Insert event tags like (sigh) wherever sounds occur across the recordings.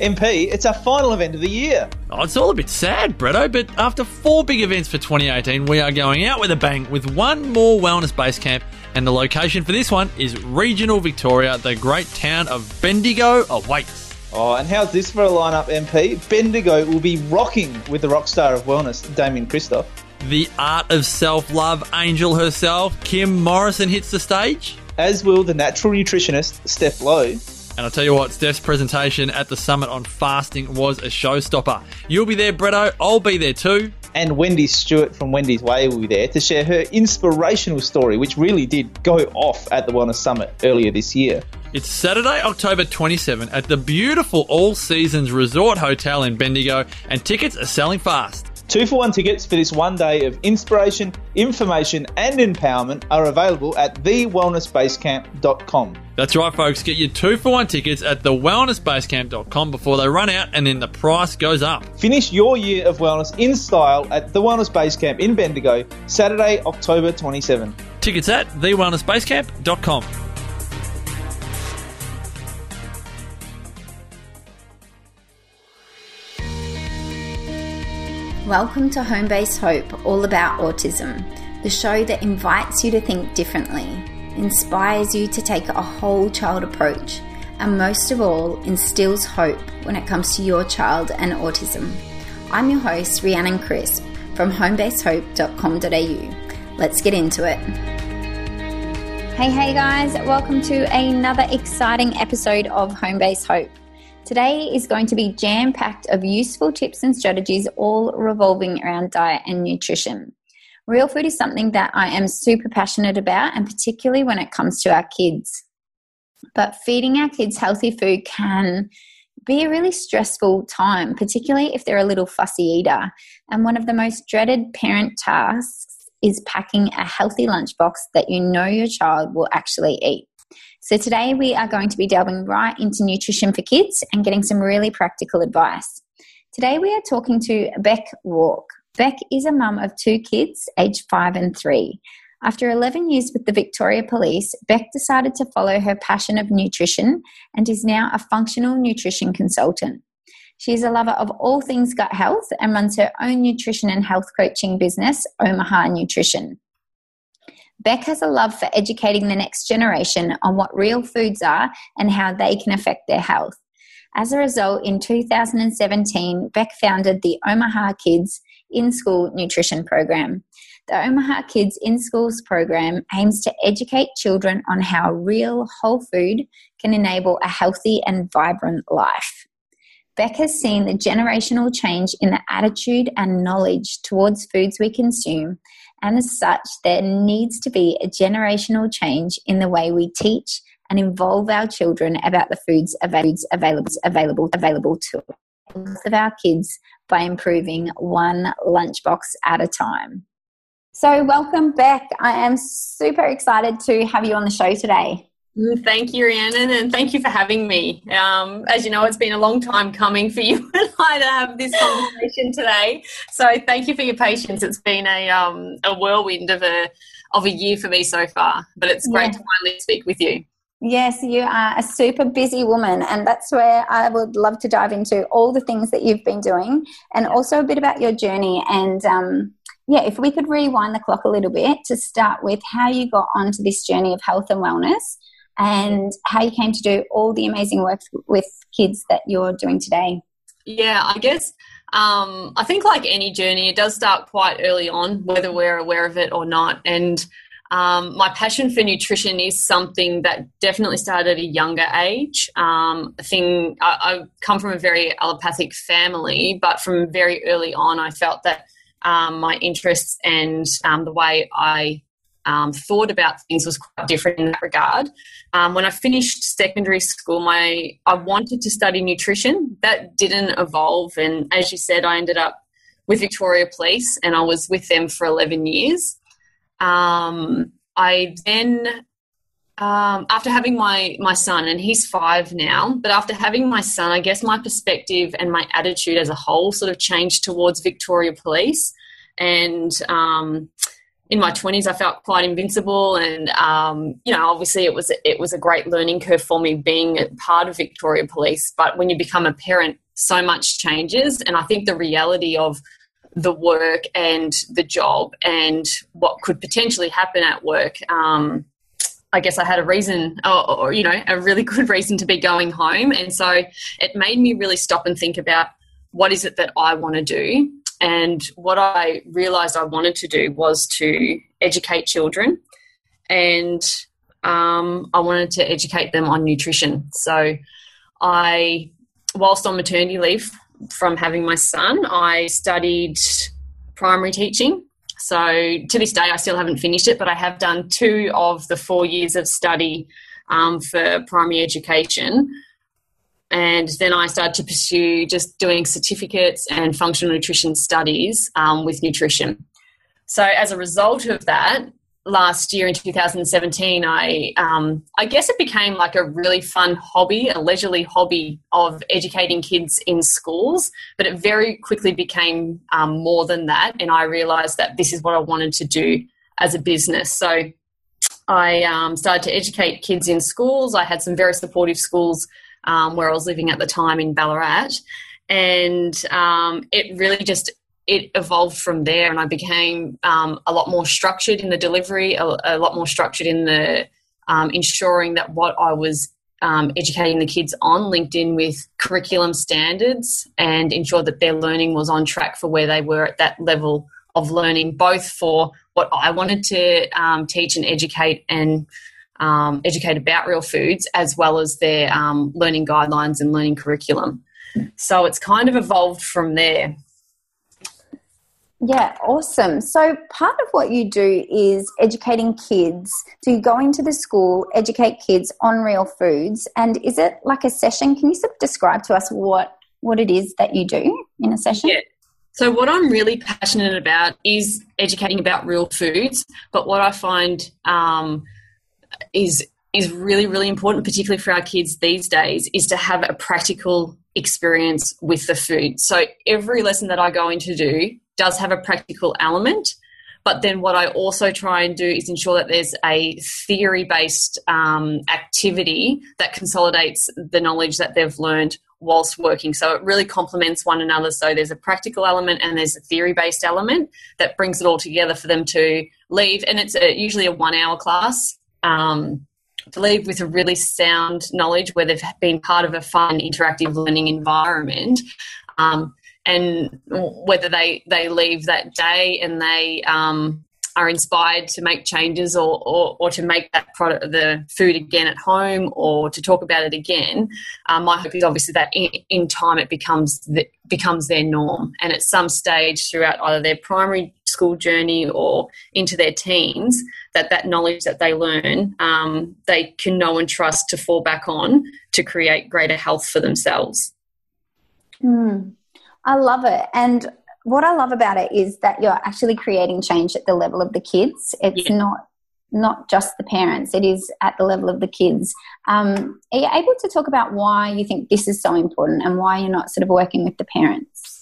MP, it's our final event of the year. Oh, it's all a bit sad, Bretto, but after four big events for 2018, we are going out with a bang with one more wellness base camp, and the location for this one is regional Victoria. The great town of Bendigo oh, awaits. Oh, and how's this for a lineup, MP? Bendigo will be rocking with the rock star of wellness, Damian Kristof. The art of self love angel herself, Kim Morrison, hits the stage. As will the natural nutritionist, Steph Lowe. And I'll tell you what, Steph's presentation at the summit on fasting was a showstopper. You'll be there, Bretto. I'll be there too. And Wendy Stewart from Wendy's Way will be there to share her inspirational story, which really did go off at the Wellness Summit earlier this year. It's Saturday, October 27 at the beautiful All Seasons Resort Hotel in Bendigo, and tickets are selling fast. Two for one tickets for this one day of inspiration, information, and empowerment are available at thewellnessbasecamp.com. That's right, folks. Get your two for one tickets at thewellnessbasecamp.com before they run out and then the price goes up. Finish your year of wellness in style at the Wellness Base Camp in Bendigo, Saturday, October 27. Tickets at thewellnessbasecamp.com. Welcome to Home Base Hope, all about autism, the show that invites you to think differently, inspires you to take a whole child approach, and most of all, instills hope when it comes to your child and autism. I'm your host, Rhiannon Crisp from homebasehope.com.au. Let's get into it. Hey, hey guys, welcome to another exciting episode of Home Base Hope. Today is going to be jam packed of useful tips and strategies, all revolving around diet and nutrition. Real food is something that I am super passionate about, and particularly when it comes to our kids. But feeding our kids healthy food can be a really stressful time, particularly if they're a little fussy eater. And one of the most dreaded parent tasks is packing a healthy lunchbox that you know your child will actually eat. So, today we are going to be delving right into nutrition for kids and getting some really practical advice. Today we are talking to Beck Walk. Beck is a mum of two kids, aged five and three. After 11 years with the Victoria Police, Beck decided to follow her passion of nutrition and is now a functional nutrition consultant. She is a lover of all things gut health and runs her own nutrition and health coaching business, Omaha Nutrition. Beck has a love for educating the next generation on what real foods are and how they can affect their health. As a result, in 2017, Beck founded the Omaha Kids in School Nutrition Program. The Omaha Kids in Schools program aims to educate children on how real whole food can enable a healthy and vibrant life. Beck has seen the generational change in the attitude and knowledge towards foods we consume and as such, there needs to be a generational change in the way we teach and involve our children about the foods available, available, available to us of our kids by improving one lunchbox at a time. So, welcome, back. I am super excited to have you on the show today. Mm, thank you, Rhiannon, and thank you for having me. Um, as you know, it's been a long time coming for (laughs) you and I to have this conversation today. So, thank you for your patience. It's been a um, a whirlwind of a of a year for me so far, but it's great yeah. to finally speak with you. Yes, you are a super busy woman, and that's where I would love to dive into all the things that you've been doing, and also a bit about your journey. And um, yeah, if we could rewind the clock a little bit to start with how you got onto this journey of health and wellness and how you came to do all the amazing work with kids that you're doing today. Yeah, I guess um, I think like any journey, it does start quite early on, whether we're aware of it or not. And um, my passion for nutrition is something that definitely started at a younger age. Um, thing I, I, come from a very allopathic family, but from very early on, I felt that um, my interests and um, the way I um, thought about things was quite different in that regard. Um, when I finished secondary school, my I wanted to study nutrition. That didn't evolve, and as you said, I ended up with Victoria Police, and I was with them for eleven years. Um, I then, um, after having my my son, and he's five now, but after having my son, I guess my perspective and my attitude as a whole sort of changed towards Victoria Police, and um, in my 20s i felt quite invincible and um, you know obviously it was it was a great learning curve for me being part of victoria police but when you become a parent so much changes and i think the reality of the work and the job and what could potentially happen at work um, I guess I had a reason, or, or, you know, a really (laughs) good reason to be going home. And so it made me really stop and think about what is it that I want to do. And what I realized I wanted to do was to educate children. And um, I wanted to educate them on nutrition. So I, whilst on maternity leave from having my son, I studied primary teaching so to this day, I still haven't finished it, but I have done two of the four years of study um, for primary education. And then I started to pursue just doing certificates and functional nutrition studies um, with nutrition. So as a result of that, last year in 2017, I um, I guess it became like a really fun hobby, a leisurely hobby of educating kids in schools. But it very quickly became um, more than that, and I realised that this is what I wanted to do as a business. So I um, started to educate kids in schools. I had some very supportive schools um, where I was living at the time in Ballarat, and um, it really just it evolved from there, and I became um, a lot more structured in the delivery, a, a lot more structured in the um, ensuring that what I was um, educating the kids on linked in with curriculum standards and ensured that their learning was on track for where they were at that level of learning, both for what I wanted to um, teach and educate and um, educate about real foods, as well as their um, learning guidelines and learning curriculum. So it's kind of evolved from there. Yeah, awesome. So, part of what you do is educating kids. So, you go into the school, educate kids on real foods. And is it like a session? Can you sort of describe to us what, what it is that you do in a session? Yeah. So, what I'm really passionate about is educating about real foods. But what I find um, is is really, really important, particularly for our kids these days, is to have a practical experience with the food. So, every lesson that I go in to do does have a practical element. But then what I also try and do is ensure that there's a theory based um, activity that consolidates the knowledge that they've learned whilst working. So it really complements one another. So there's a practical element and there's a theory based element that brings it all together for them to leave. And it's a, usually a one hour class. Um, leave with a really sound knowledge where they've been part of a fun interactive learning environment um, and whether they they leave that day and they um, are inspired to make changes or, or, or, to make that product the food again at home or to talk about it again um, my hope is obviously that in, in time it becomes the, becomes their norm. And at some stage throughout either their primary school journey or into their teens that that knowledge that they learn um, they can know and trust to fall back on to create greater health for themselves mm. I love it. And what I love about it is that you're actually creating change at the level of the kids. It's yeah. not not just the parents; it is at the level of the kids. Um, are you able to talk about why you think this is so important and why you're not sort of working with the parents?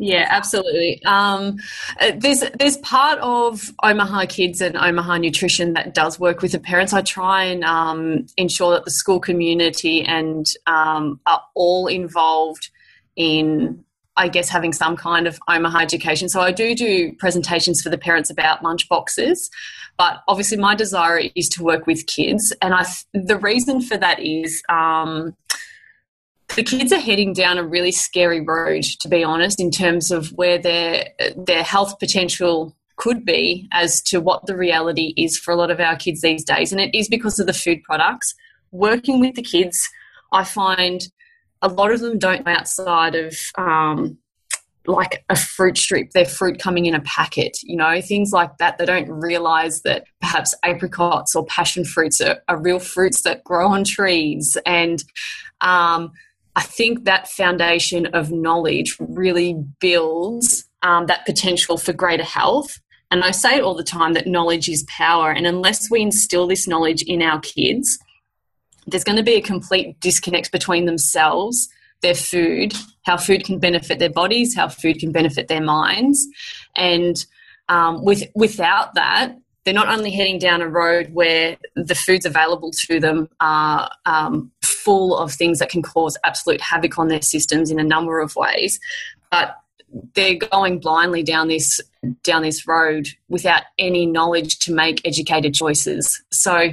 Yeah, absolutely. Um, uh, there's there's part of Omaha Kids and Omaha Nutrition that does work with the parents. I try and um, ensure that the school community and um, are all involved in I guess, having some kind of Omaha education. So I do do presentations for the parents about lunch boxes, but obviously my desire is to work with kids. And I, the reason for that is um, the kids are heading down a really scary road, to be honest, in terms of where their their health potential could be as to what the reality is for a lot of our kids these days. And it is because of the food products. Working with the kids, I find a lot of them don't outside of um, like a fruit strip, their fruit coming in a packet, you know, things like that. They don't realize that perhaps apricots or passion fruits are, are real fruits that grow on trees. And um, I think that foundation of knowledge really builds um, that potential for greater health. And I say it all the time that knowledge is power. And unless we instill this knowledge in our kids, there's going to be a complete disconnect between themselves, their food, how food can benefit their bodies, how food can benefit their minds. And um, with without that, they're not only heading down a road where the foods available to them are um, full of things that can cause absolute havoc on their systems in a number of ways, but they're going blindly down this down this road without any knowledge to make educated choices. So,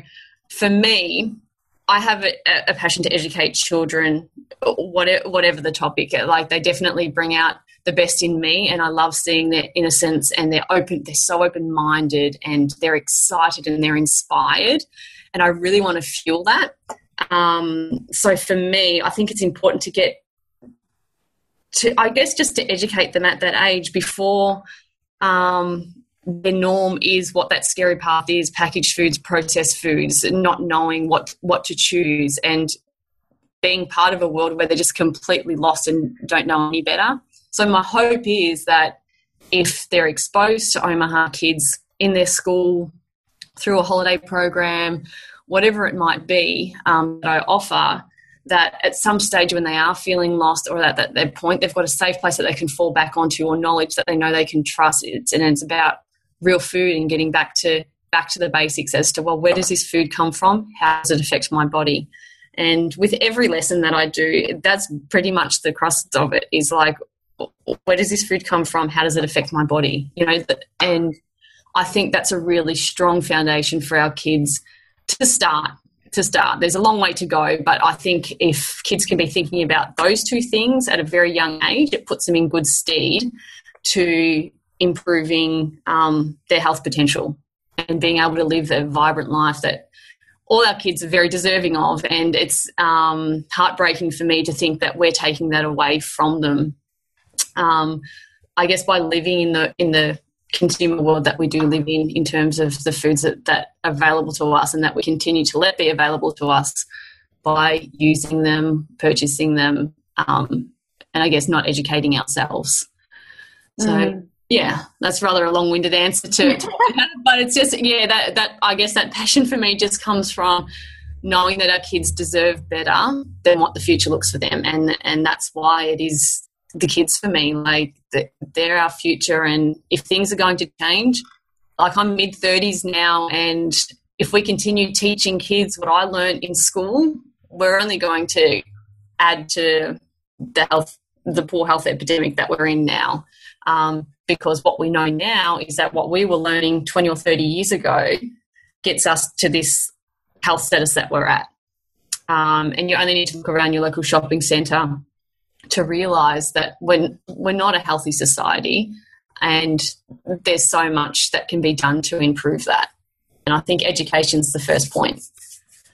for me, I have a, a passion to educate children, whatever, the topic. Like they definitely bring out the best in me, and I love seeing their innocence and they're open. They're so open minded and they're excited and they're inspired, and I really want to fuel that. Um, so for me, I think it's important to get to, I guess, just to educate them at that age before um, the norm is what that scary path is packaged foods processed foods not knowing what what to choose and being part of a world where they're just completely lost and don't know any better. So my hope is that if they're exposed to omaha kids in their school through a holiday program whatever it might be um, that i offer that at some stage when they are feeling lost or at that, that point they've got a safe place that they can fall back onto or knowledge that they know they can trust. It's and it's about real food and getting back to back to the basics as to well where does this food come from? How does it affect my body? And with every lesson that i do that's pretty much the crust of it is like where does this food come from? How does it affect my body? You know and i think that's a really strong foundation for our kids to start to start. There's a long way to go but i think if kids can be thinking about those two things at a very young age it puts them in good stead to improving um, their health potential and being able to live a vibrant life that all our kids are very deserving of. And it's um, heartbreaking for me to think that we're taking that away from them. Um, I guess by living in the in the consumer world that we do live in, in terms of the foods that, that are available to us and that we continue to let be available to us by using them, purchasing them, um, and I guess not educating ourselves. So. Mm yeah, that's rather a long-winded answer to, to (laughs) but it's just yeah that that I guess that passion for me just comes from knowing that our kids deserve better than what the future looks for them, and and that's why it is the kids for me. Like they're our future, and if things are going to change, like I'm mid thirties now, and if we continue teaching kids what I learned in school, we're only going to add to the health, the poor health epidemic that we're in now. Um, because what we know now is that what we were learning 20 or 30 years ago gets us to this health status that we're at. Um, and you only need to look around your local shopping centre to realise that when we're not a healthy society and there's so much that can be done to improve that. And I think education's the first point.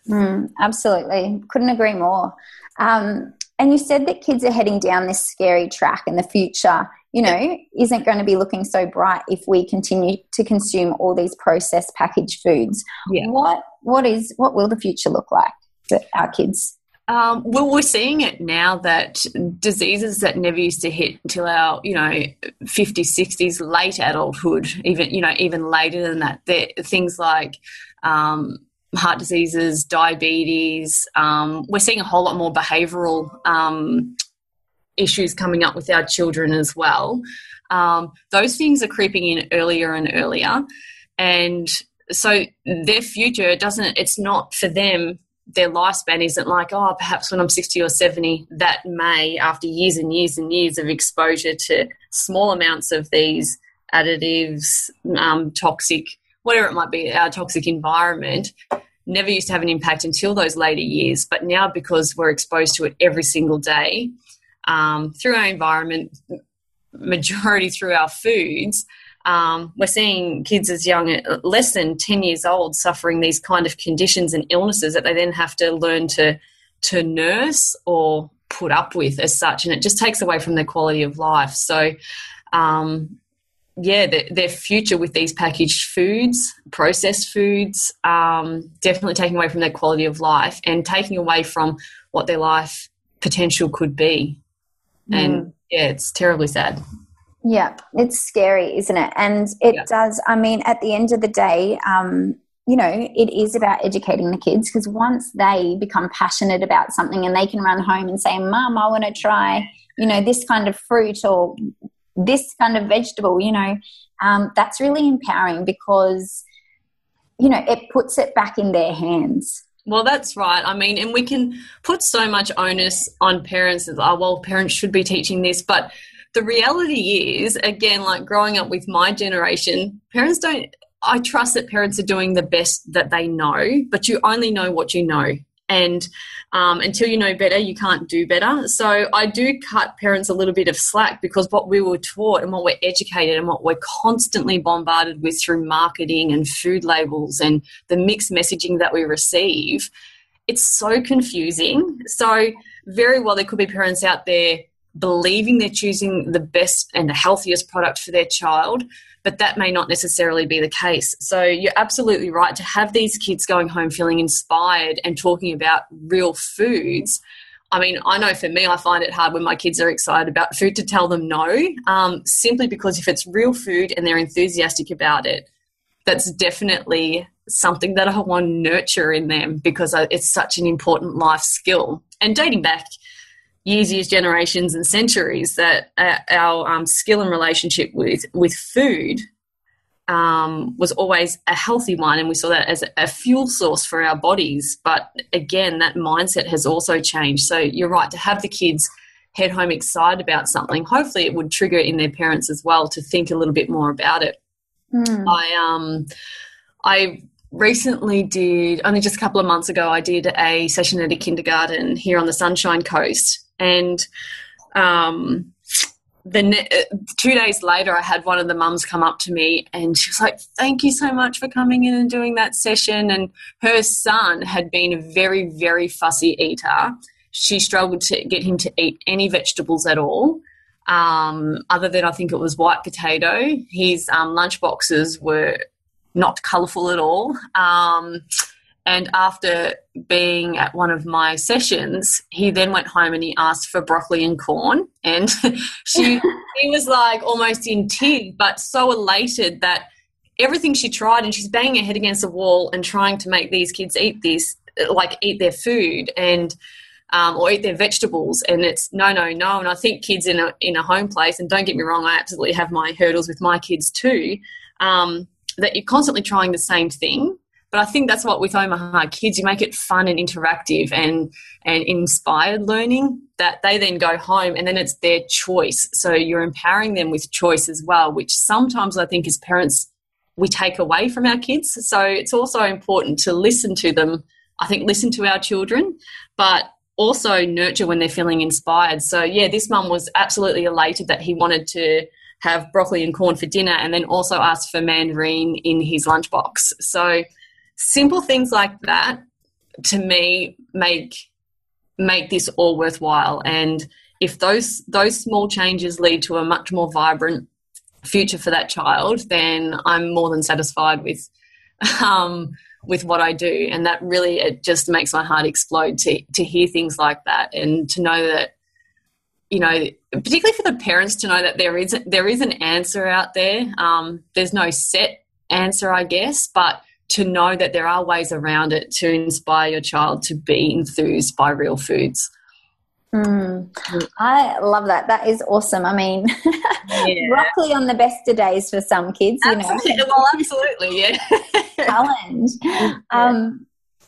Mm, absolutely. Couldn't agree more. Um, and you said that kids are heading down this scary track in the future you know, isn't going to be looking so bright if we continue to consume all these processed packaged foods. Yeah. What what is what will the future look like for our kids? Um, well, we're seeing it now that diseases that never used to hit until our, you know, 50s, 60s, late adulthood, even, you know, even later than that, things like um, heart diseases, diabetes. Um, we're seeing a whole lot more behavioural um, issues coming up with our children as well. Um, those things are creeping in earlier and earlier. And so their future doesn't, it's not for them, their lifespan isn't like, oh, perhaps when I'm 60 or 70, that may, after years and years and years of exposure to small amounts of these additives, um, toxic, whatever it might be, our toxic environment, never used to have an impact until those later years. But now, because we're exposed to it every single day, um, through our environment, majority through our foods, um, we're seeing kids as young, less than 10 years old, suffering these kind of conditions and illnesses that they then have to learn to, to nurse or put up with as such. And it just takes away from their quality of life. So, um, yeah, their, their, future with these packaged foods, processed foods, um, definitely taking away from their quality of life and taking away from what their life potential could be and mm. yeah it's terribly sad yeah it's scary isn't it and it yeah. does i mean at the end of the day um, you know it is about educating the kids because once they become passionate about something and they can run home and say mom i want to try you know this kind of fruit or this kind of vegetable, you know, um, that's really empowering because, you know, it puts it back in their hands. Well, that's right. I mean, and we can put so much onus on parents as, oh, well, parents should be teaching this. But the reality is, again, like growing up with my generation, parents don't, I trust that parents are doing the best that they know, but you only know what you know and um, until you know better, you can't do better. So I do cut parents a little bit of slack because what we were taught and what we're educated and what we're constantly bombarded with through marketing and food labels and the mixed messaging that we receive, it's so confusing. So very well, there could be parents out there believing they're choosing the best and the healthiest product for their child but that may not necessarily be the case. So you're absolutely right to have these kids going home feeling inspired and talking about real foods. I mean, I know for me, I find it hard when my kids are excited about food to tell them no, um, simply because if it's real food and they're enthusiastic about it, that's definitely something that I want to nurture in them because it's such an important life skill. And dating back years, years, generations, and centuries that uh, our um, skill and relationship with with food um, was always a healthy one, and we saw that as a fuel source for our bodies. But again, that mindset has also changed. So you're right to have the kids head home excited about something. Hopefully, it would trigger in their parents as well to think a little bit more about it. Mm. I um, I recently did only just a couple of months ago i did a session at a kindergarten here on the sunshine coast and um, the ne- two days later, I had one of the mums come up to me and she was like, Thank you so much for coming in and doing that session. And her son had been a very, very fussy eater. She struggled to get him to eat any vegetables at all, um, other than I think it was white potato. His um, lunch boxes were not colourful at all. Um, and after being at one of my sessions, he then went home and he asked for broccoli and corn. And (laughs) she (laughs) he was like almost in tears, but so elated that everything she tried and she's banging her head against the wall and trying to make these kids eat this, like eat their food and um, or eat their vegetables. And it's no, no, no. And I think kids in a in a home place, and don't get me wrong, I absolutely have my hurdles with my kids too. Um, that you're constantly trying the same thing but I think that's what with Omaha Kids, you make it fun and interactive and and inspired learning that they then go home and then it's their choice. So you're empowering them with choice as well, which sometimes I think as parents we take away from our kids. So it's also important to listen to them. I think listen to our children, but also nurture when they're feeling inspired. So yeah, this mum was absolutely elated that he wanted to have broccoli and corn for dinner and then also asked for mandarin in his lunchbox. So simple things like that to me make make this all worthwhile. And if those those small changes lead to a much more vibrant future for that child then i'm more than satisfied with (laughs) um, with what i do. And that really it just makes my heart explode to to hear things like that and to know that you know particularly for the parents to know that there is there is an answer out there. Um, there's no set answer i guess but to know that there are ways around it to inspire your child to be enthused by real foods. Mm, I love that. That is awesome. I mean, (laughs) yeah. broccoli on the best of days for some kids, you absolutely. know. Well, absolutely, yeah. (laughs) Challenge. Um,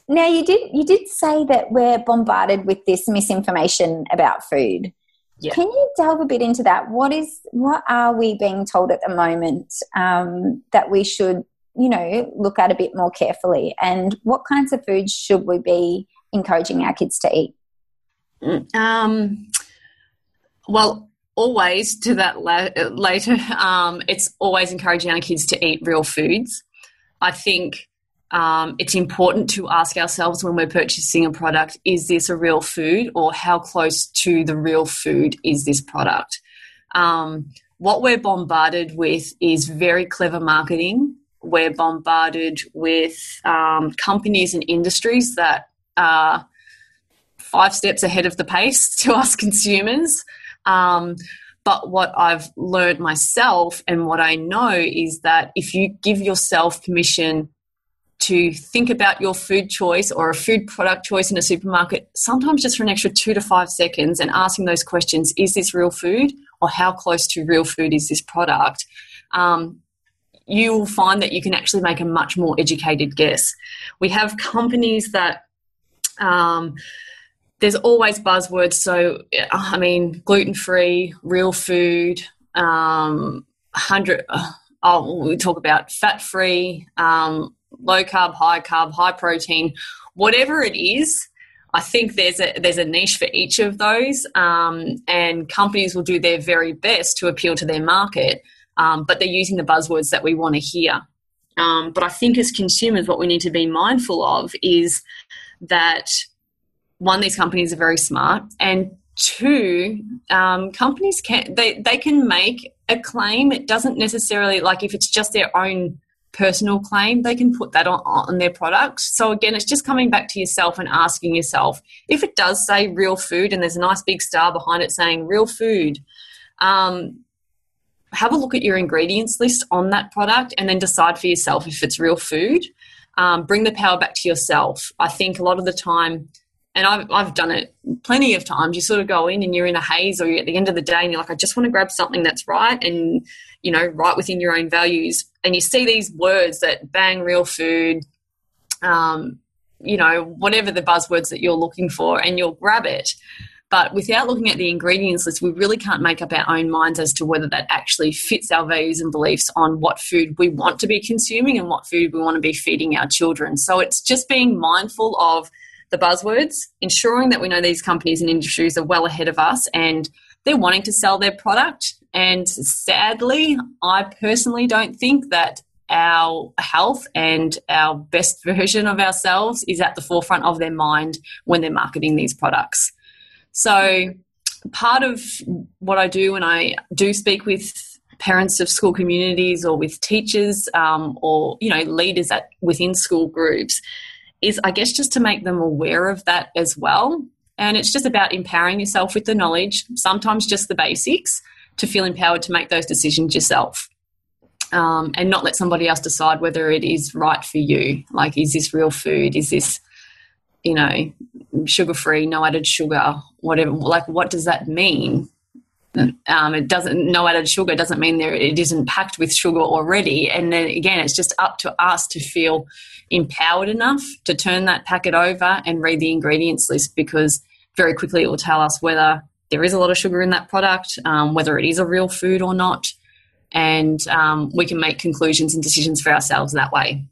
now, you did you did say that we're bombarded with this misinformation about food. Yeah. Can you delve a bit into that? What is what are we being told at the moment um, that we should you know, look at a bit more carefully? And what kinds of foods should we be encouraging our kids to eat? Um, well, always to that la- later, um, it's always encouraging our kids to eat real foods. I think um, it's important to ask ourselves when we're purchasing a product is this a real food or how close to the real food is this product? Um, what we're bombarded with is very clever marketing we're bombarded with um, companies and industries that are five steps ahead of the pace (laughs) to us consumers. Um, but what I've learned myself and what I know is that if you give yourself permission to think about your food choice or a food product choice in a supermarket, sometimes just for an extra two to five seconds and asking those questions is this real food or how close to real food is this product, um, you will find that you can actually make a much more educated guess. We have companies that um, there's always buzzwords. So, I mean, gluten free, real food, um, hundred. Oh, we talk about fat free, um, low carb, high carb, high protein, whatever it is. I think there's a there's a niche for each of those, um, and companies will do their very best to appeal to their market, um, but they're using the buzzwords that we want to hear. Um, but I think as consumers, what we need to be mindful of is that one, these companies are very smart, and two, um, companies can they they can make a claim. It doesn't necessarily like if it's just their own personal claim, they can put that on, on their product. So again, it's just coming back to yourself and asking yourself if it does say real food and there's a nice big star behind it saying real food. Um, have a look at your ingredients list on that product and then decide for yourself if it's real food. Um, bring the power back to yourself. I think a lot of the time and I've, I've done it plenty of times. You sort of go in and you're in a haze, or you're at the end of the day and you're like, I just want to grab something that's right and, you know, right within your own values. And you see these words that bang real food, um, you know, whatever the buzzwords that you're looking for, and you'll grab it. But without looking at the ingredients list, we really can't make up our own minds as to whether that actually fits our values and beliefs on what food we want to be consuming and what food we want to be feeding our children. So it's just being mindful of the buzzwords, ensuring that we know these companies and industries are well ahead of us and they're wanting to sell their product. And sadly, I personally don't think that our health and our best version of ourselves is at the forefront of their mind when they're marketing these products. So, part of what I do when I do speak with parents of school communities or with teachers um, or you know leaders at within school groups is, I guess, just to make them aware of that as well. And it's just about empowering yourself with the knowledge, sometimes just the basics, to feel empowered to make those decisions yourself. Um, and not let somebody else decide whether it is right for you. Like, is this real food? Is this, you know, sugar free, no added sugar, whatever? Like, what does that mean? Um, it doesn't no added sugar doesn't mean there it isn't packed with sugar already. And then again, it's just up to us to feel empowered enough to turn that packet over and read the ingredients list because very quickly it will tell us whether there is a lot of sugar in that product, um, whether it is a real food or not, and um, we can make conclusions and decisions for ourselves that way.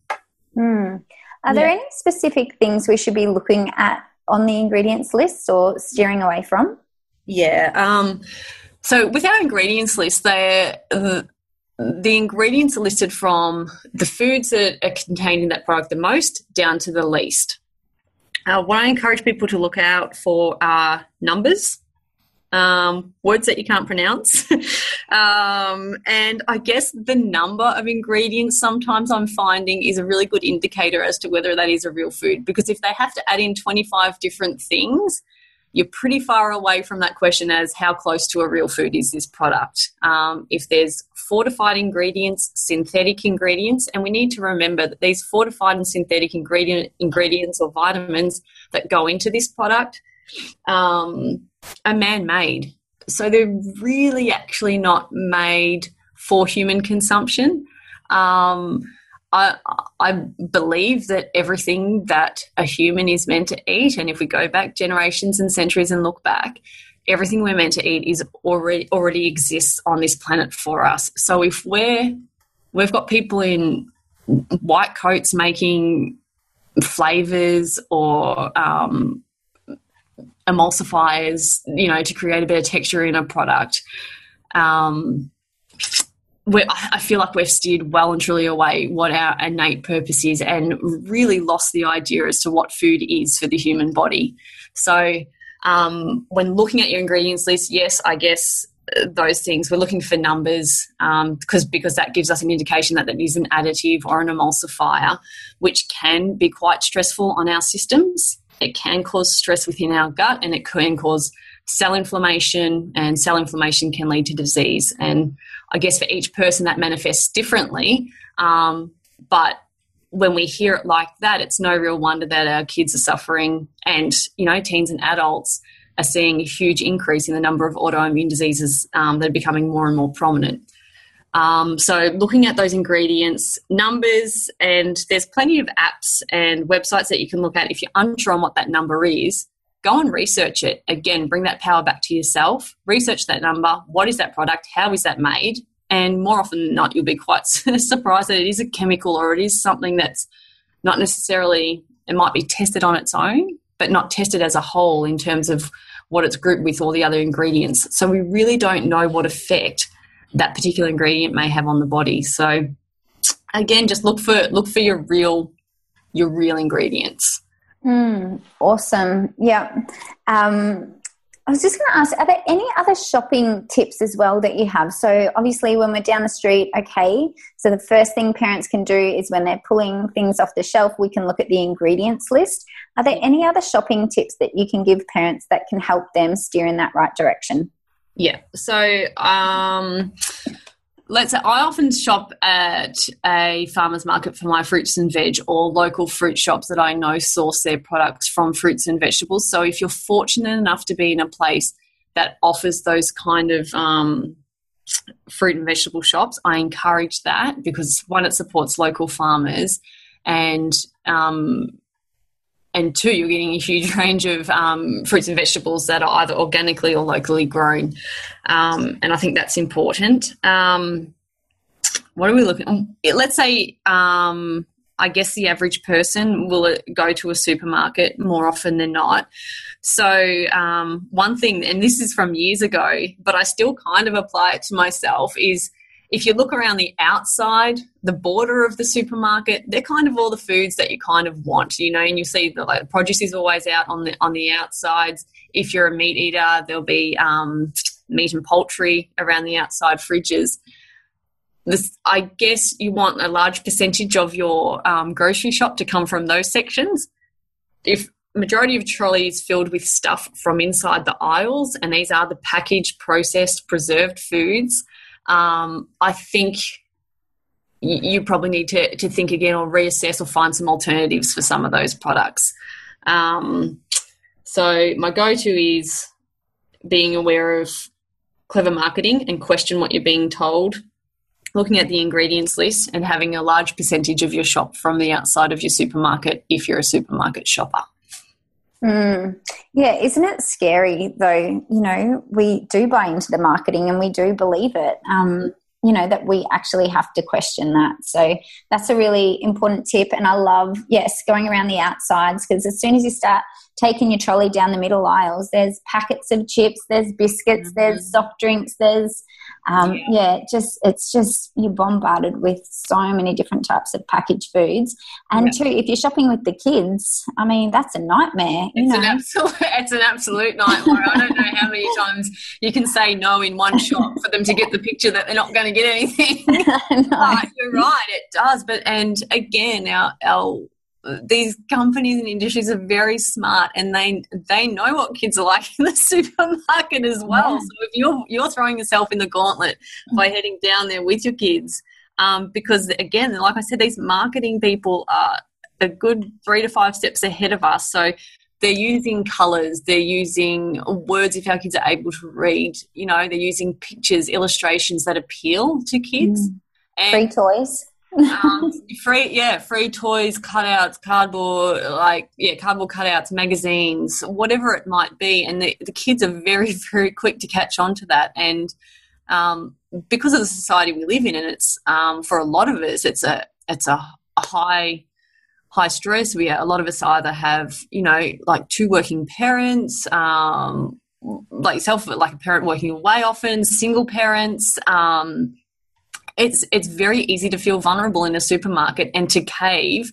Mm. Are there yeah. any specific things we should be looking at on the ingredients list or steering away from? Yeah. Um, so with our ingredients list, they the, the ingredients are listed from the foods that are contained in that product the most down to the least. Uh, what I encourage people to look out for are numbers, um, words that you can't pronounce, (laughs) um, and I guess the number of ingredients sometimes I'm finding is a really good indicator as to whether that is a real food. Because if they have to add in 25 different things, you're pretty far away from that question as how close to a real food is this product. Um, if there's fortified ingredients, synthetic ingredients, and we need to remember that these fortified and synthetic ingredient, ingredients or vitamins that go into this product um, are man made. So they're really actually not made for human consumption. Um, I, I believe that everything that a human is meant to eat, and if we go back generations and centuries and look back, everything we're meant to eat is already already exists on this planet for us. So if we're we've got people in white coats making flavors or um, emulsifiers, you know, to create a bit of texture in a product. Um, I feel like we've steered well and truly away what our innate purpose is and really lost the idea as to what food is for the human body. So, um, when looking at your ingredients list, yes, I guess uh, those things we're looking for numbers because um, because that gives us an indication that that is an additive or an emulsifier, which can be quite stressful on our systems. It can cause stress within our gut, and it can cause cell inflammation, and cell inflammation can lead to disease. And I guess for each person that manifests differently. Um, but when we hear it like that, it's no real wonder that our kids are suffering and, you know, teens and adults are seeing a huge increase in the number of autoimmune diseases um, that are becoming more and more prominent. Um, so, looking at those ingredients, numbers, and there's plenty of apps and websites that you can look at if you're unsure on what that number is. Go and research it. Again, bring that power back to yourself. Research that number. What is that product? How is that made? And more often than not, you'll be quite (laughs) surprised that it is a chemical or it is something that's not necessarily, it might be tested on its own, but not tested as a whole in terms of what it's grouped with all the other ingredients. So we really don't know what effect that particular ingredient may have on the body. So again, just look for look for your real your real ingredients. Mm, awesome. Yeah. Um, I was just going to ask, are there any other shopping tips as well that you have? So, obviously, when we're down the street, okay, so the first thing parents can do is when they're pulling things off the shelf, we can look at the ingredients list. Are there any other shopping tips that you can give parents that can help them steer in that right direction? Yeah. So, um, let's say I often shop at a farmer's market for my fruits and veg or local fruit shops that I know source their products from fruits and vegetables. So if you're fortunate enough to be in a place that offers those kind of um, fruit and vegetable shops, I encourage that because one, it supports local farmers and um, and two, you're getting a huge (laughs) range of um, fruits and vegetables that are either organically or locally grown. Um, and I think that's important. Um, what are we looking at? Let's say, um, I guess the average person will go to a supermarket more often than not. So, um, one thing, and this is from years ago, but I still kind of apply it to myself, is if you look around the outside, the border of the supermarket, they're kind of all the foods that you kind of want, you know, and you see the like, produce is always out on the on the outsides. If you're a meat eater, there'll be um, meat and poultry around the outside fridges. This, I guess you want a large percentage of your um, grocery shop to come from those sections. If majority of trolleys filled with stuff from inside the aisles, and these are the packaged, processed, preserved foods um, I think you, probably need to, to think again or reassess or find some alternatives for some of those products. Um, so my go-to is being aware of clever marketing and question what you're being told looking at the ingredients list and having a large percentage of your shop from the outside of your supermarket if you're a supermarket shopper. Mm. Yeah, isn't it scary though? You know, we do buy into the marketing and we do believe it. Um, you know, that we actually have to question that. So that's a really important tip. And I love, yes, going around the outsides because as soon as you start taking your trolley down the middle aisles, there's packets of chips, there's biscuits, mm-hmm. there's soft drinks, there's um, yeah. yeah, just it's just you're bombarded with so many different types of packaged foods, and yeah. too, if you're shopping with the kids, I mean that's a nightmare. it's know? an absolute, (laughs) it's an absolute nightmare. I don't know how many (laughs) times you can say no in one shop for them to get the picture that they're not going to get anything. (laughs) no. you're right, it does. But and again, our our these companies and industries are very smart and they they know what kids are like (laughs) in the supermarket as well. Yeah. So if you're you're throwing yourself in the gauntlet by mm. heading down there with your kids, um, because again, like I said, these marketing people are a good three to five steps ahead of us. So they're using colors, they're using words if our kids are able to read. You know, they're using pictures, illustrations that appeal to kids. Mm. And Free toys um, (laughs) free, yeah, free toys, cutouts, cardboard, like yeah, cardboard cutouts, magazines, whatever it might be, and the, the kids are very, (laughs) very quick to catch on to that. And um, because of the society we live in, and it's um, for a lot of us, it's a it's a, high high stress. We a lot of us either have you know like two working parents, um, like self like a parent working away often, single parents. Um, it's it's very easy to feel vulnerable in a supermarket and to cave.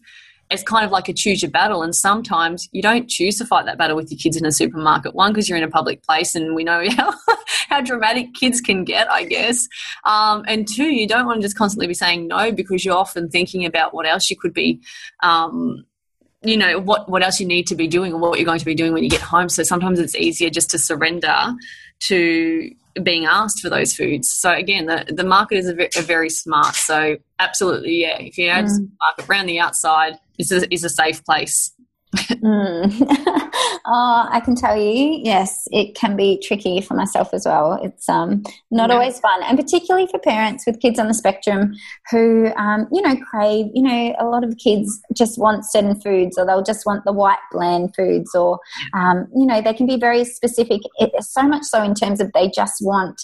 It's kind of like a choose your battle and sometimes you don't choose to fight that battle with your kids in a supermarket. One because you're in a public place and we know (laughs) how, how dramatic kids can get i guess. Um, and two you don't want to just constantly be saying no because you're often thinking about what else you could be um, you know what what else you need to be doing or what you're going to be doing when you get home. So sometimes it's easier just to surrender to being asked for those foods. So again, the, the market is a, a very smart. So absolutely, yeah. If you add mm. market around the outside, is a, is a safe place mm. (laughs) oh, I can tell you, yes, it can be tricky for myself as well. It's um, not always fun, and particularly for parents with kids on the spectrum who, um, you know, crave. You know, a lot of kids just want certain foods, or they'll just want the white bland foods, or um, you know, they can be very specific. It, so much so in terms of they just want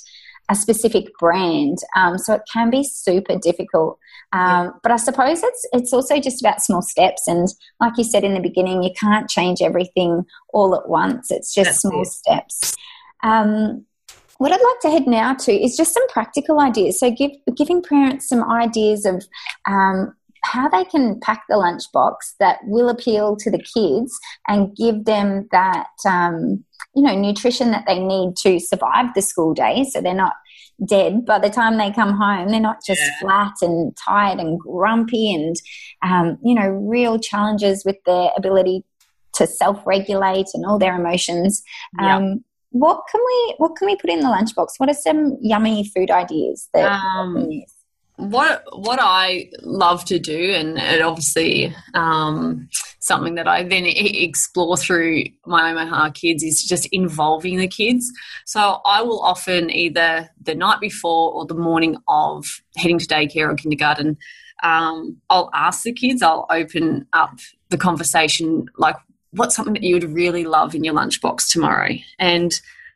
a specific brand. Um, so it can be super difficult. Um, yeah. But I suppose it's it's also just about small steps. And like you said in the beginning, you can't change everything all at once. It's just That's small it. steps. Um, what I'd like to head now to is just some practical ideas. So give, giving parents some ideas of um, how they can pack the lunchbox that will appeal to the kids and give them that um, you know nutrition that they need to survive the school day so they're not dead by the time they come home they're not just yeah. flat and tired and grumpy and um, you know real challenges with their ability to self-regulate and all their emotions yeah. um, what can we what can we put in the lunchbox what are some yummy food ideas that um, what what I love to do, and it obviously um, something that I then explore through my Omaha kids is just involving the kids. So I will often either the night before or the morning of heading to daycare or kindergarten, um, I'll ask the kids. I'll open up the conversation like, "What's something that you would really love in your lunchbox tomorrow?" and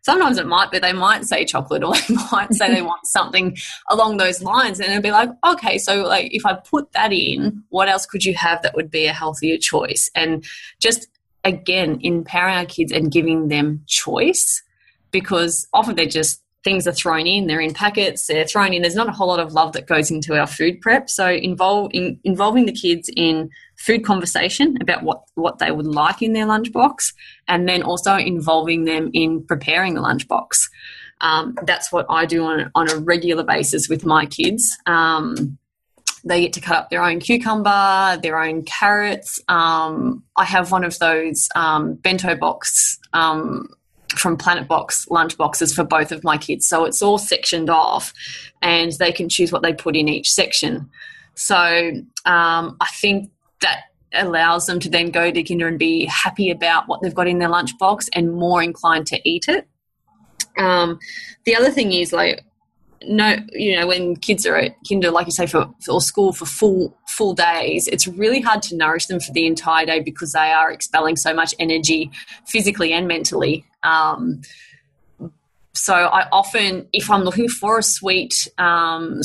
sometimes it might be they might say chocolate or (laughs) they might say they want something along those lines and it'll be like okay so like if i put that in what else could you have that would be a healthier choice? And just again empowering our kids and giving them choice because often they're just things are thrown in they're in packets they're thrown in there's not a whole lot of love that goes into our food prep. So involve, in, involving the kids in food conversation about what, what they would like in their lunchbox, and then also involving them in preparing the lunchbox. Um, that's what I do on, on a regular basis with my kids. Um, they get to cut up their own cucumber, their own carrots. Um, I have one of those um, bento box um, from Planet Box lunch boxes for both of my kids. So it's all sectioned off and they can choose what they put in each section. So um, I think that allows them to then go to kinder and be happy about what they've got in their lunchbox and more inclined to eat it. Um, the other thing is like no you know when kids are at kinder like you say for or school for full full days it's really hard to nourish them for the entire day because they are expelling so much energy physically and mentally um, so i often if i'm looking for a sweet um,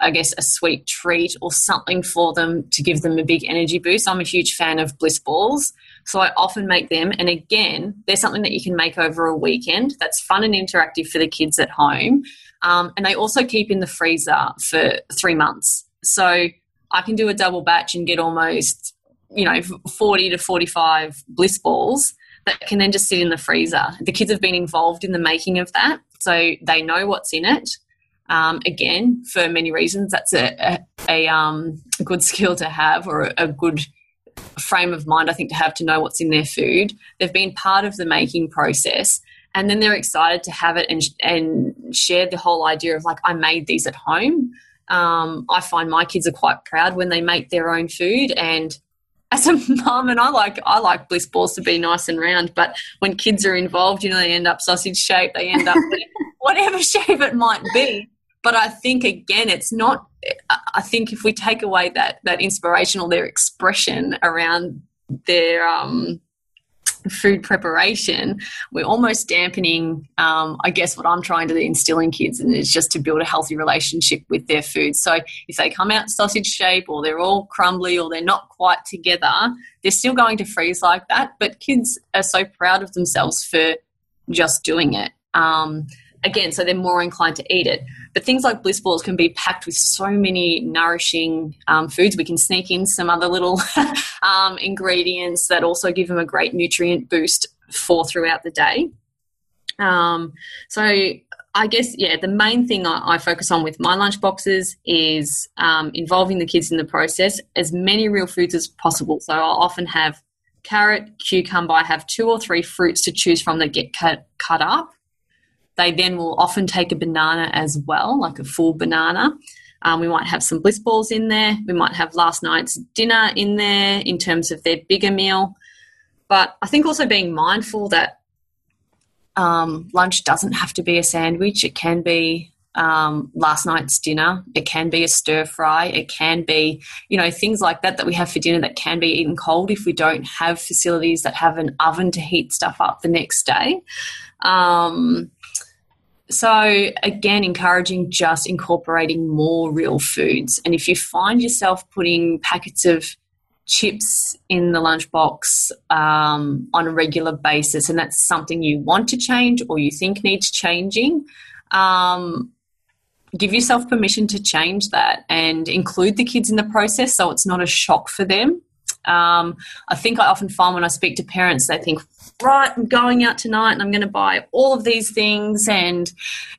I guess, a sweet treat or something for them to give them a big energy boost. I'm a huge fan of bliss balls. So I often make them. And again, there's something that you can make over a weekend that's fun and interactive for the kids at home. Um, and they also keep in the freezer for three months. So I can do a double batch and get almost, you know, 40 to 45 bliss balls that can then just sit in the freezer. The kids have been involved in the making of that. So they know what's in it. Um, again, for many reasons, that's a, a, a, um, a good skill to have or a, a good frame of mind, I think, to have to know what's in their food. They've been part of the making process and then they're excited to have it and, and share the whole idea of like, I made these at home. Um, I find my kids are quite proud when they make their own food and as a (laughs) mum, and I like I like bliss balls to be nice and round, but when kids are involved, you know, they end up sausage shape, they end up (laughs) whatever shape it might be. But I think again, it's not. I think if we take away that that inspiration or their expression around their um, food preparation, we're almost dampening, um, I guess, what I'm trying to instill in kids, and it's just to build a healthy relationship with their food. So if they come out sausage shape, or they're all crumbly, or they're not quite together, they're still going to freeze like that. But kids are so proud of themselves for just doing it. Um, again, so they're more inclined to eat it. But things like bliss balls can be packed with so many nourishing um, foods. We can sneak in some other little (laughs) um, ingredients that also give them a great nutrient boost for throughout the day. Um, so I guess yeah, the main thing I, I, focus on with my lunch boxes is um, involving the kids in the process. As many real foods as possible. So I'll often have carrot, cucumber. I have two or three fruits to choose from that get cut cut up. They then will often take a banana as well, like a full banana. Um, we might have some bliss balls in there. We might have last night's dinner in there in terms of their bigger meal. But I think also being mindful that um, lunch doesn't have to be a sandwich. It can be um, last night's dinner. It can be a stir fry. It can be, you know, things like that that we have for dinner that can be eaten cold if we don't have facilities that have an oven to heat stuff up the next day. Um, so, again, encouraging just incorporating more real foods. And if you find yourself putting packets of chips in the lunchbox um, on a regular basis, and that's something you want to change or you think needs changing, um, give yourself permission to change that and include the kids in the process so it's not a shock for them. Um, I think I often find when I speak to parents, they think, right, I'm going out tonight and I'm going to buy all of these things. And,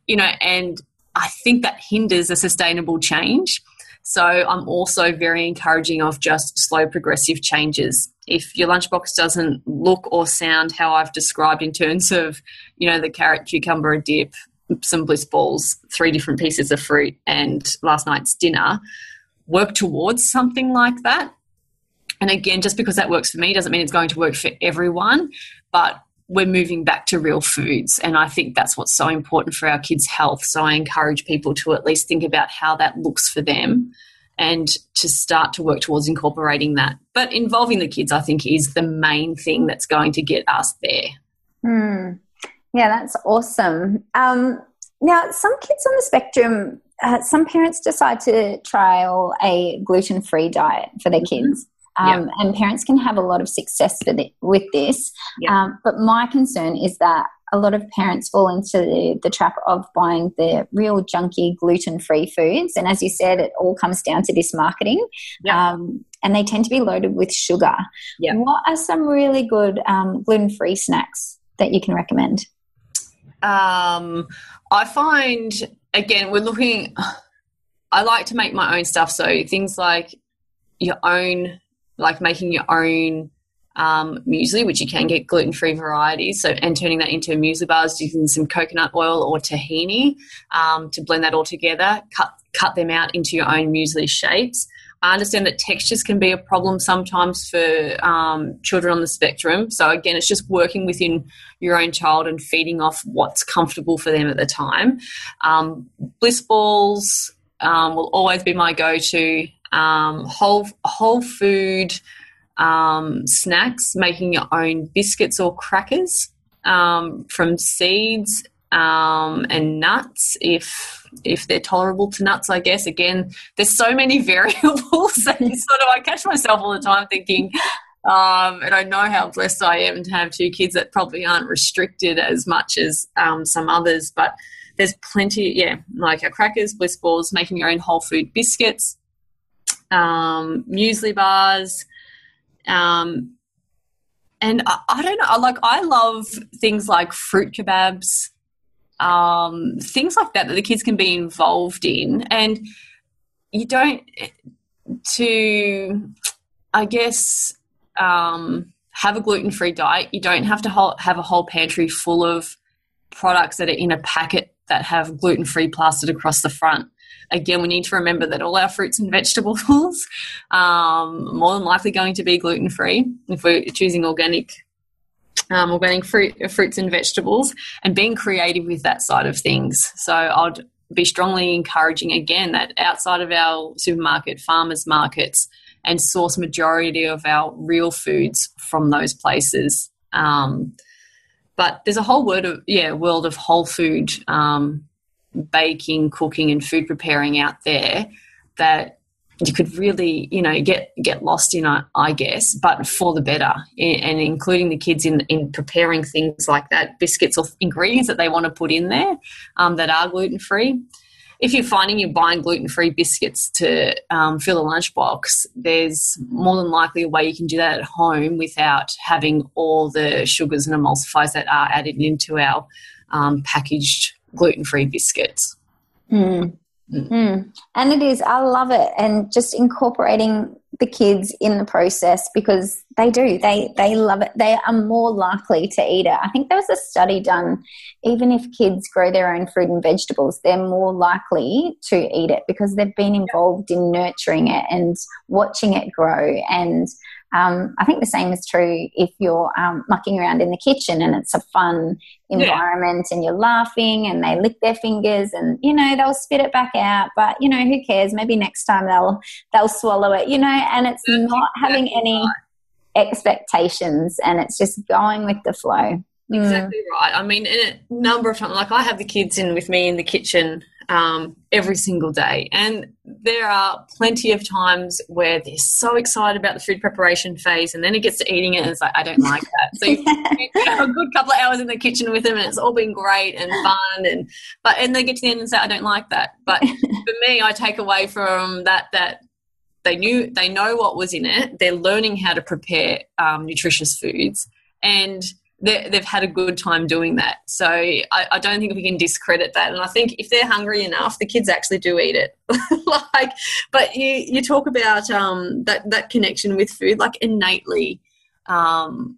you know, and I think that hinders a sustainable change. So I'm also very encouraging of just slow progressive changes. If your lunchbox doesn't look or sound how I've described in terms of, you know, the carrot cucumber dip, some bliss balls, three different pieces of fruit, and last night's dinner, work towards something like that. And again, just because that works for me doesn't mean it's going to work for everyone, but we're moving back to real foods. And I think that's what's so important for our kids' health. So I encourage people to at least think about how that looks for them and to start to work towards incorporating that. But involving the kids, I think, is the main thing that's going to get us there. Hmm. Yeah, that's awesome. Um, now, some kids on the spectrum, uh, some parents decide to trial a gluten free diet for their mm-hmm. kids. Um, And parents can have a lot of success with, with this. Um, but my concern is that a lot of parents fall into the, the trap of buying the real junky gluten free foods. And as you said, it all comes down to this marketing. Um, and they tend to be loaded with sugar. What are some really good um, gluten free snacks that you can recommend? Um, I find, again, we're looking, I like to make my own stuff. So things like your own, like making your own um, muesli, which you can get gluten free varieties. So, and turning that into muesli bars using some coconut oil or tahini um, to blend that all together. Cut cut them out into your own muesli shapes. I understand that textures can be a problem sometimes for um, children on the spectrum. So, again, it's just working within your own child and feeding off what's comfortable for them at the time. Um, bliss balls um, will always be my go to. Um, whole, whole food um, snacks, making your own biscuits or crackers um, from seeds and nuts if if they're tolerable to nuts, I guess. Again, there's so many (laughs) variables that you sort of I catch myself all the time thinking, um, and I know how blessed I am to have two kids that probably aren't restricted as much as um, some others, but there's plenty, yeah, like our crackers, bliss balls, making your own whole food biscuits, um, muesli bars, um, and I, I, don't know, like I love things like fruit kebabs, um, things like that that the kids can be involved in. And you don't, to, I guess, um, have a gluten free diet, you don't have to have a whole pantry full of products that are in a packet that have gluten free plastered across the front. Again, we need to remember that all our fruits and vegetables (laughs) um, more than likely going to be gluten free if we're choosing organic um, organic fruit, fruits and vegetables, and being creative with that side of things. So I'd be strongly encouraging again that outside of our supermarket, farmers markets, and source majority of our real foods from those places. Um, but there's a whole word of yeah world of whole food um, baking, cooking, and food preparing out there that you could really, you know, get get lost in, I guess, but for the better, and including the kids in in preparing things like that, biscuits or ingredients that they want to put in there um, that are gluten free. If you're finding you're buying gluten free biscuits to um, fill a lunchbox, there's more than likely a way you can do that at home without having all the sugars and emulsifiers that are added into our um, packaged gluten free biscuits. Mm. Mm. Mm. And it is, I love it. And just incorporating the kids in the process because They do. They they love it. They are more likely to eat it. I think there was a study done. Even if kids grow their own fruit and vegetables, they're more likely to eat it because they've been involved in nurturing it and watching it grow. And um, I think the same is true if you're um, mucking around in the kitchen and it's a fun environment yeah. and you're laughing and they lick their fingers and you know they'll spit it back out. But you know who cares? Maybe next time they'll they'll swallow it. You know, and it's not having any expectations and it's just going with the flow. Exactly mm. right. I mean, in a number of times, like I have the kids in with me in the kitchen um, every single day, and there are plenty of times where they're so excited about the food preparation phase, and then it gets to eating it, and it's like I don't like that. So you, you (laughs) have a good couple of hours in the kitchen with them, and it's all been great and fun, and but and they get to the end and say I don't like that. But (laughs) for me, I take away from that that they knew they know what was in it. They're learning how to prepare um, nutritious foods, and they've had a good time doing that. So I, I, don't think we can discredit that. And I think if they're hungry enough, the kids actually do eat it. (laughs) like, but you you talk about um, that that connection with food, like innately. Um,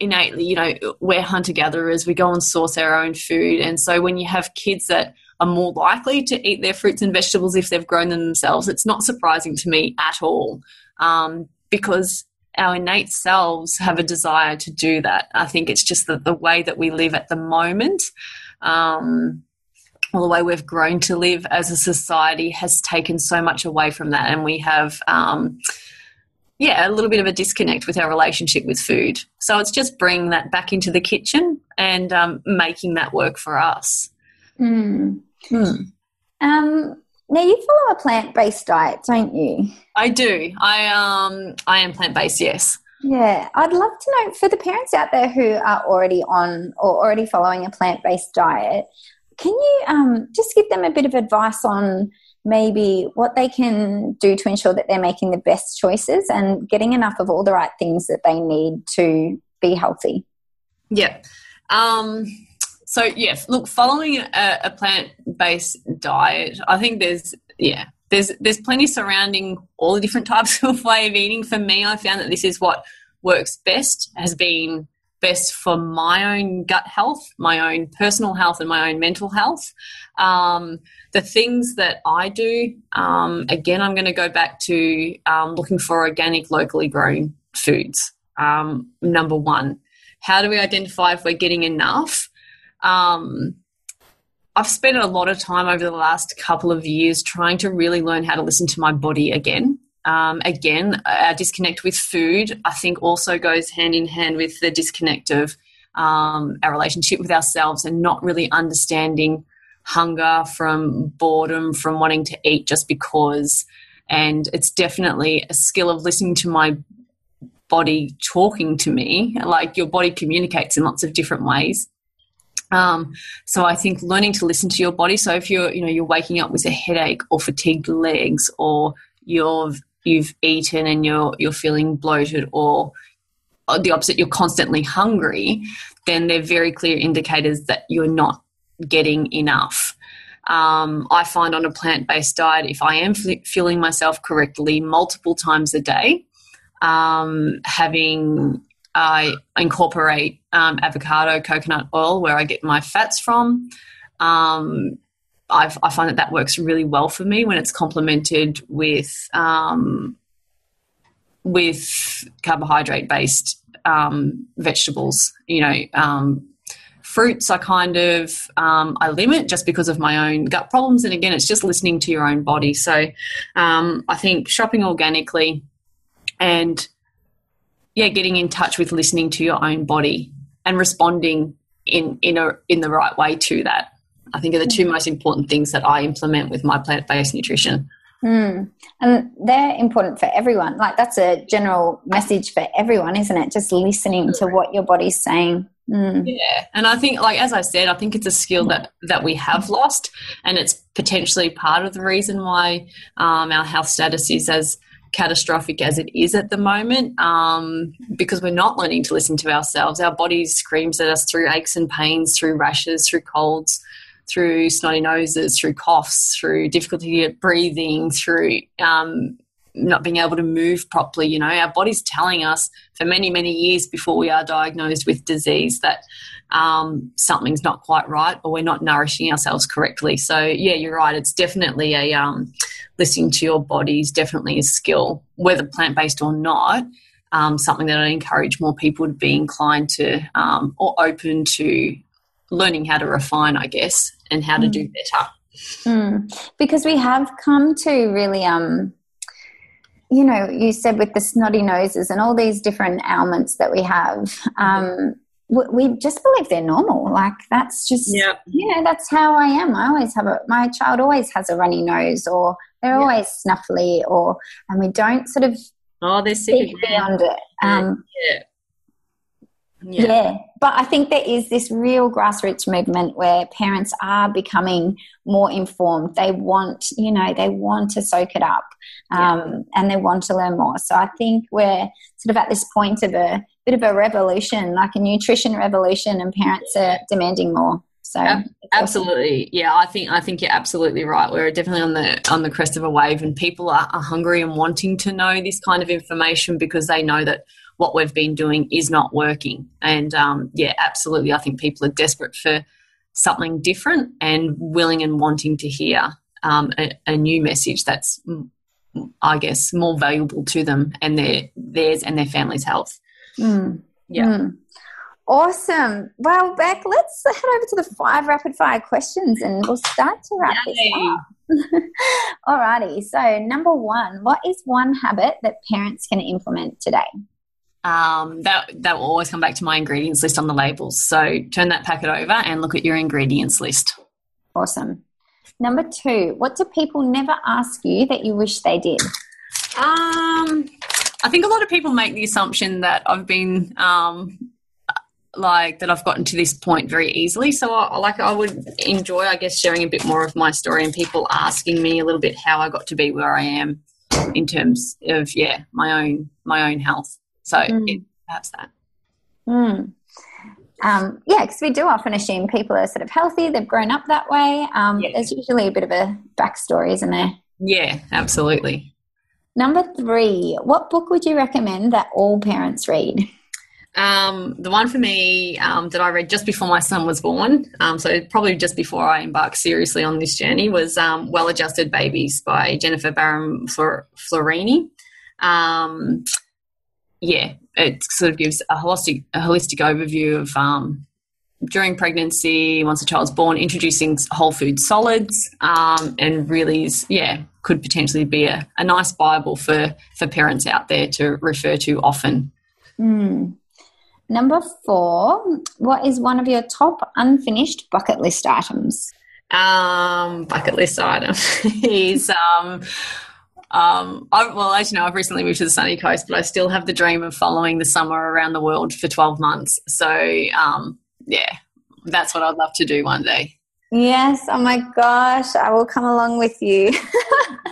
innately, you know, we're hunter gatherers. We go and source our own food, and so when you have kids that are more likely to eat their fruits and vegetables if they've grown them themselves. It's not surprising to me at all um, because our innate selves have a desire to do that. I think it's just that the way that we live at the moment. Um, or the way we've grown to live as a society has taken so much away from that, and we have, um, yeah, a little bit of a disconnect with our relationship with food. So it's just bringing that back into the kitchen and um, making that work for us. Mm. Hmm. Um, now you follow a plant-based diet, don't you? I do. I um I am plant-based, yes. Yeah, I'd love to know for the parents out there who are already on or already following a plant-based diet, can you um, just give them a bit of advice on maybe what they can do to ensure that they're making the best choices and getting enough of all the right things that they need to be healthy? Yeah. Um, so yes, look, following a, a plant-based diet, I think there's yeah, there's there's plenty surrounding all the different (laughs) types of way of eating. For me, I found that this is what works best, has been best for my own gut health, my own personal health, and my own mental health. Um, the things that I do, um, again, I'm going to go back to um, looking for organic, locally grown foods. Um, number one, how do we identify if we're getting enough? Um, I've spent a lot of time over the last couple of years trying to really learn how to listen to my body again. Um, again, our disconnect with food, I think, also goes hand in hand with the disconnect of um, our relationship with ourselves and not really understanding hunger from boredom, from wanting to eat just because. And it's definitely a skill of listening to my body talking to me. Like your body communicates in lots of different ways. Um, so I think learning to listen to your body. So if you're, you know, you're waking up with a headache or fatigued legs, or you've you've eaten and you're you're feeling bloated, or the opposite, you're constantly hungry, then they're very clear indicators that you're not getting enough. Um, I find on a plant based diet, if I am f- fueling myself correctly multiple times a day, um, having I incorporate um, avocado, coconut oil, where I get my fats from. Um, i find that that works really well for me when it's complemented with um, with carbohydrate based um, vegetables. You know, um, fruits I kind of um, I limit just because of my own gut problems. And again, it's just listening to your own body. So I think shopping organically and yeah, getting in touch with listening to your own body and responding in in a in the right way to that. I think are the two most important things that I implement with my plant based nutrition. Mm. And they're important for everyone. Like that's a general message for everyone, isn't it? Just listening to what your body's saying. Mm. Yeah, and I think, like as I said, I think it's a skill that that we have lost, and it's potentially part of the reason why um, our health status is as catastrophic as it is at the moment um, because we're not learning to listen to ourselves. Our body screams at us through aches and pains, through rashes, through colds, through snotty noses, through coughs, through difficulty at breathing, through um, not being able to move properly. You know, our body's telling us for many, many years before we are diagnosed with disease that um, something's not quite right or we're not nourishing ourselves correctly. So, yeah, you're right. It's definitely a um, listening to your body is definitely a skill, whether plant based or not. Um, something that I encourage more people to be inclined to um, or open to learning how to refine, I guess, and how to mm. do better. Mm. Because we have come to really, um, you know, you said with the snotty noses and all these different ailments that we have, um, we just believe they're normal. Like that's just, yeah, you know, that's how I am. I always have a, my child always has a runny nose or they're yep. always snuffly or, and we don't sort of, oh, they're sick beyond it. Um, yeah. Yeah. yeah. But I think there is this real grassroots movement where parents are becoming more informed. They want, you know, they want to soak it up um, yeah. and they want to learn more. So I think we're sort of at this point of a bit of a revolution, like a nutrition revolution, and parents are demanding more. So absolutely, awesome. yeah. I think I think you're absolutely right. We're definitely on the on the crest of a wave, and people are, are hungry and wanting to know this kind of information because they know that what we've been doing is not working. And um, yeah, absolutely. I think people are desperate for something different and willing and wanting to hear um, a, a, new message that's, mm, I guess, more valuable to them and their theirs and their family's health. Mm. Yeah. Mm. Awesome. Well, Beck, let's head over to the five rapid fire questions and we'll start to wrap Yay. this up. (laughs) Alrighty. So, number one, what is one habit that parents can implement today? Um, that that will always come back to my ingredients list on the labels. So turn that packet over and look at your ingredients list. Awesome. Number two, what do people never ask you that you wish they did? Um, I think a lot of people make the assumption that I've been um, like that I've gotten to this point very easily. So I like I would enjoy, I guess, sharing a bit more of my story and people asking me a little bit how I got to be where I am in terms of yeah my own my own health. So mm. it, perhaps that. Mm. Um, yeah, because we do often assume people are sort of healthy, they've grown up that way. Um, yeah. There's usually a bit of a backstory, isn't there? Yeah, absolutely. Number three, what book would you recommend that all parents read? Um, the one for me um, that I read just before my son was born, um, so probably just before I embarked seriously on this journey, was um, Well Adjusted Babies by Jennifer Barham Floreani. Yeah, it sort of gives a holistic a holistic overview of um, during pregnancy, once a child's born, introducing whole food solids, um, and really is yeah could potentially be a, a nice bible for for parents out there to refer to often. Mm. Number four, what is one of your top unfinished bucket list items? Um, bucket list item (laughs) is um, um, I, well, as you know, I've recently moved to the sunny coast, but I still have the dream of following the summer around the world for 12 months. So, um, yeah, that's what I'd love to do one day. Yes. Oh my gosh. I will come along with you.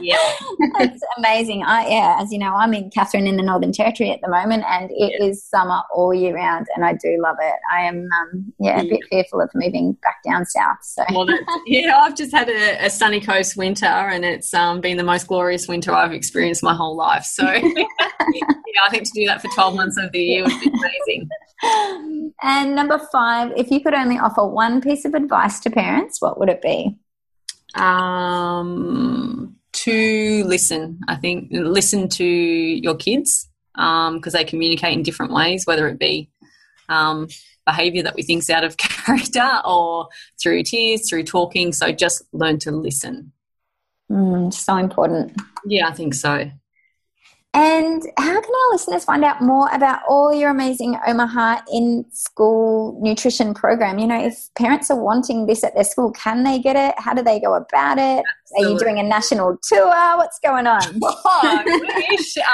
yeah. (laughs) That's amazing. I, yeah, as you know, I'm in Katherine in the Northern Territory at the moment and it yeah. is summer all year round and I do love it. I am, um, yeah, a yeah. bit fearful of moving back down south. So, well, yeah, I've just had a, a, sunny coast winter and it's um, been the most glorious winter I've experienced my whole life. So, (laughs) yeah, I think to do that for 12 months of the year would be amazing. (laughs) And number five, if you could only offer one piece of advice to parents, what would it be? Um, to listen. I think listen to your kids because um, they communicate in different ways, whether it be um, behavior that we think's out of (laughs) character or through tears, through talking. So just learn to listen. Mm, so important. Yeah, I think so. And how can our listeners find out more about all your amazing Omaha in school nutrition program? You know, if parents are wanting this at their school, can they get it? How do they go about it? Are you doing a national tour? What's going on? (laughs) oh.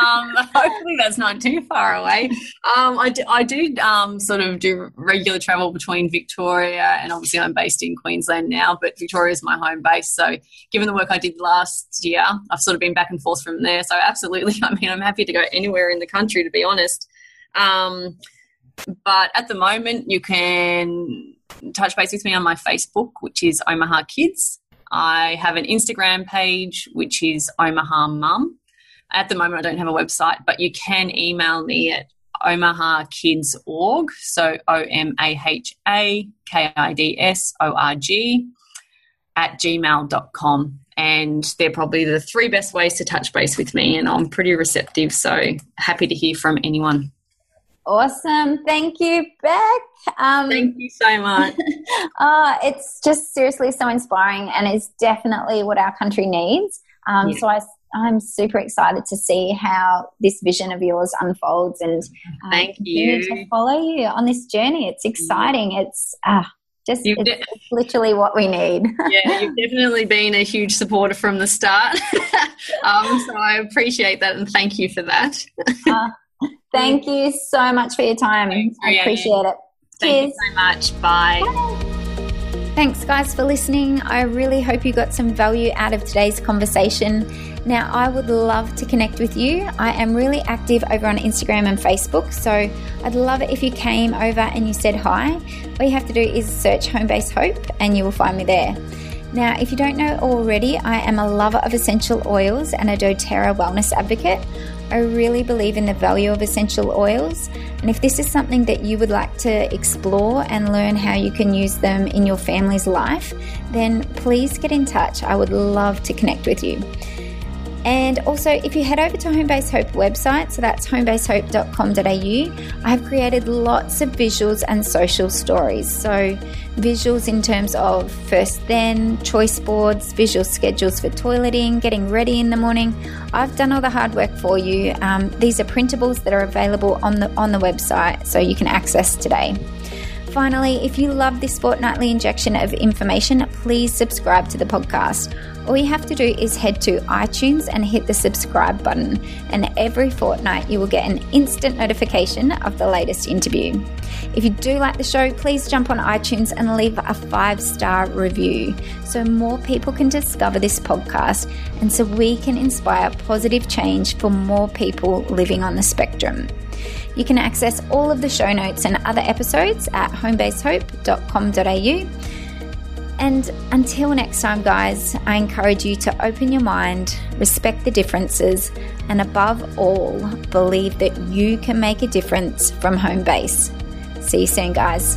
Um, hopefully, that's not too far away. Um, I do, I do um, sort of do regular travel between Victoria and obviously I'm based in Queensland now, but Victoria is my home base. So, given the work I did last year, I've sort of been back and forth from there. So, absolutely, (laughs) I mean, I'm happy to go anywhere in the country, to be honest. Um, but at the moment, you can touch base with me on my Facebook, which is Omaha Kids. I have an Instagram page, which is Omaha Mum. at the moment, I don't have a website, but you can email me at omahakids.org. So O M A H A K I D S O R G at gmail.com. And they're probably the three best ways to touch base with me. And I'm pretty receptive. So happy to hear from anyone. Awesome. Thank you, Beck. Um, Thank you so much. uh, (laughs) it's just seriously so inspiring and it's definitely what our country needs. Um, yeah. So I, I'm super excited to see how this vision of yours unfolds and uh, thank you to follow you on this journey. It's exciting. It's uh, just it's, de- it's, literally what we need. (laughs) yeah, you've definitely been a huge supporter from the start. (laughs) um, so I appreciate that and thank you for that. uh, Thank you so much for your time. Thanks, I appreciate it. Thank Cheers. you so much. Bye. Bye. Thanks, guys, for listening. I really hope you got some value out of today's conversation. Now, I would love to connect with you. I am really active over on Instagram and Facebook, so I'd love it if you came over and you said hi. All you have to do is search Home Base Hope and you will find me there. Now, if you don't know already, I am a lover of essential oils and a doTERRA wellness advocate. I really believe in the value of essential oils, and if this is something that you would like to explore and learn how you can use them in your family's life, then please get in touch. I would love to connect with you. And also, if you head over to Homebase Hope website, so that's homebasehope.com.au, I have created lots of visuals and social stories. So, visuals in terms of first then, choice boards, visual schedules for toileting, getting ready in the morning. I've done all the hard work for you. Um, these are printables that are available on the on the website, so you can access today. Finally, if you love this fortnightly injection of information, please subscribe to the podcast. All you have to do is head to iTunes and hit the subscribe button, and every fortnight you will get an instant notification of the latest interview. If you do like the show, please jump on iTunes and leave a five star review so more people can discover this podcast and so we can inspire positive change for more people living on the spectrum. You can access all of the show notes and other episodes at homebasehope.com.au. And until next time, guys, I encourage you to open your mind, respect the differences, and above all, believe that you can make a difference from home base. See you soon, guys.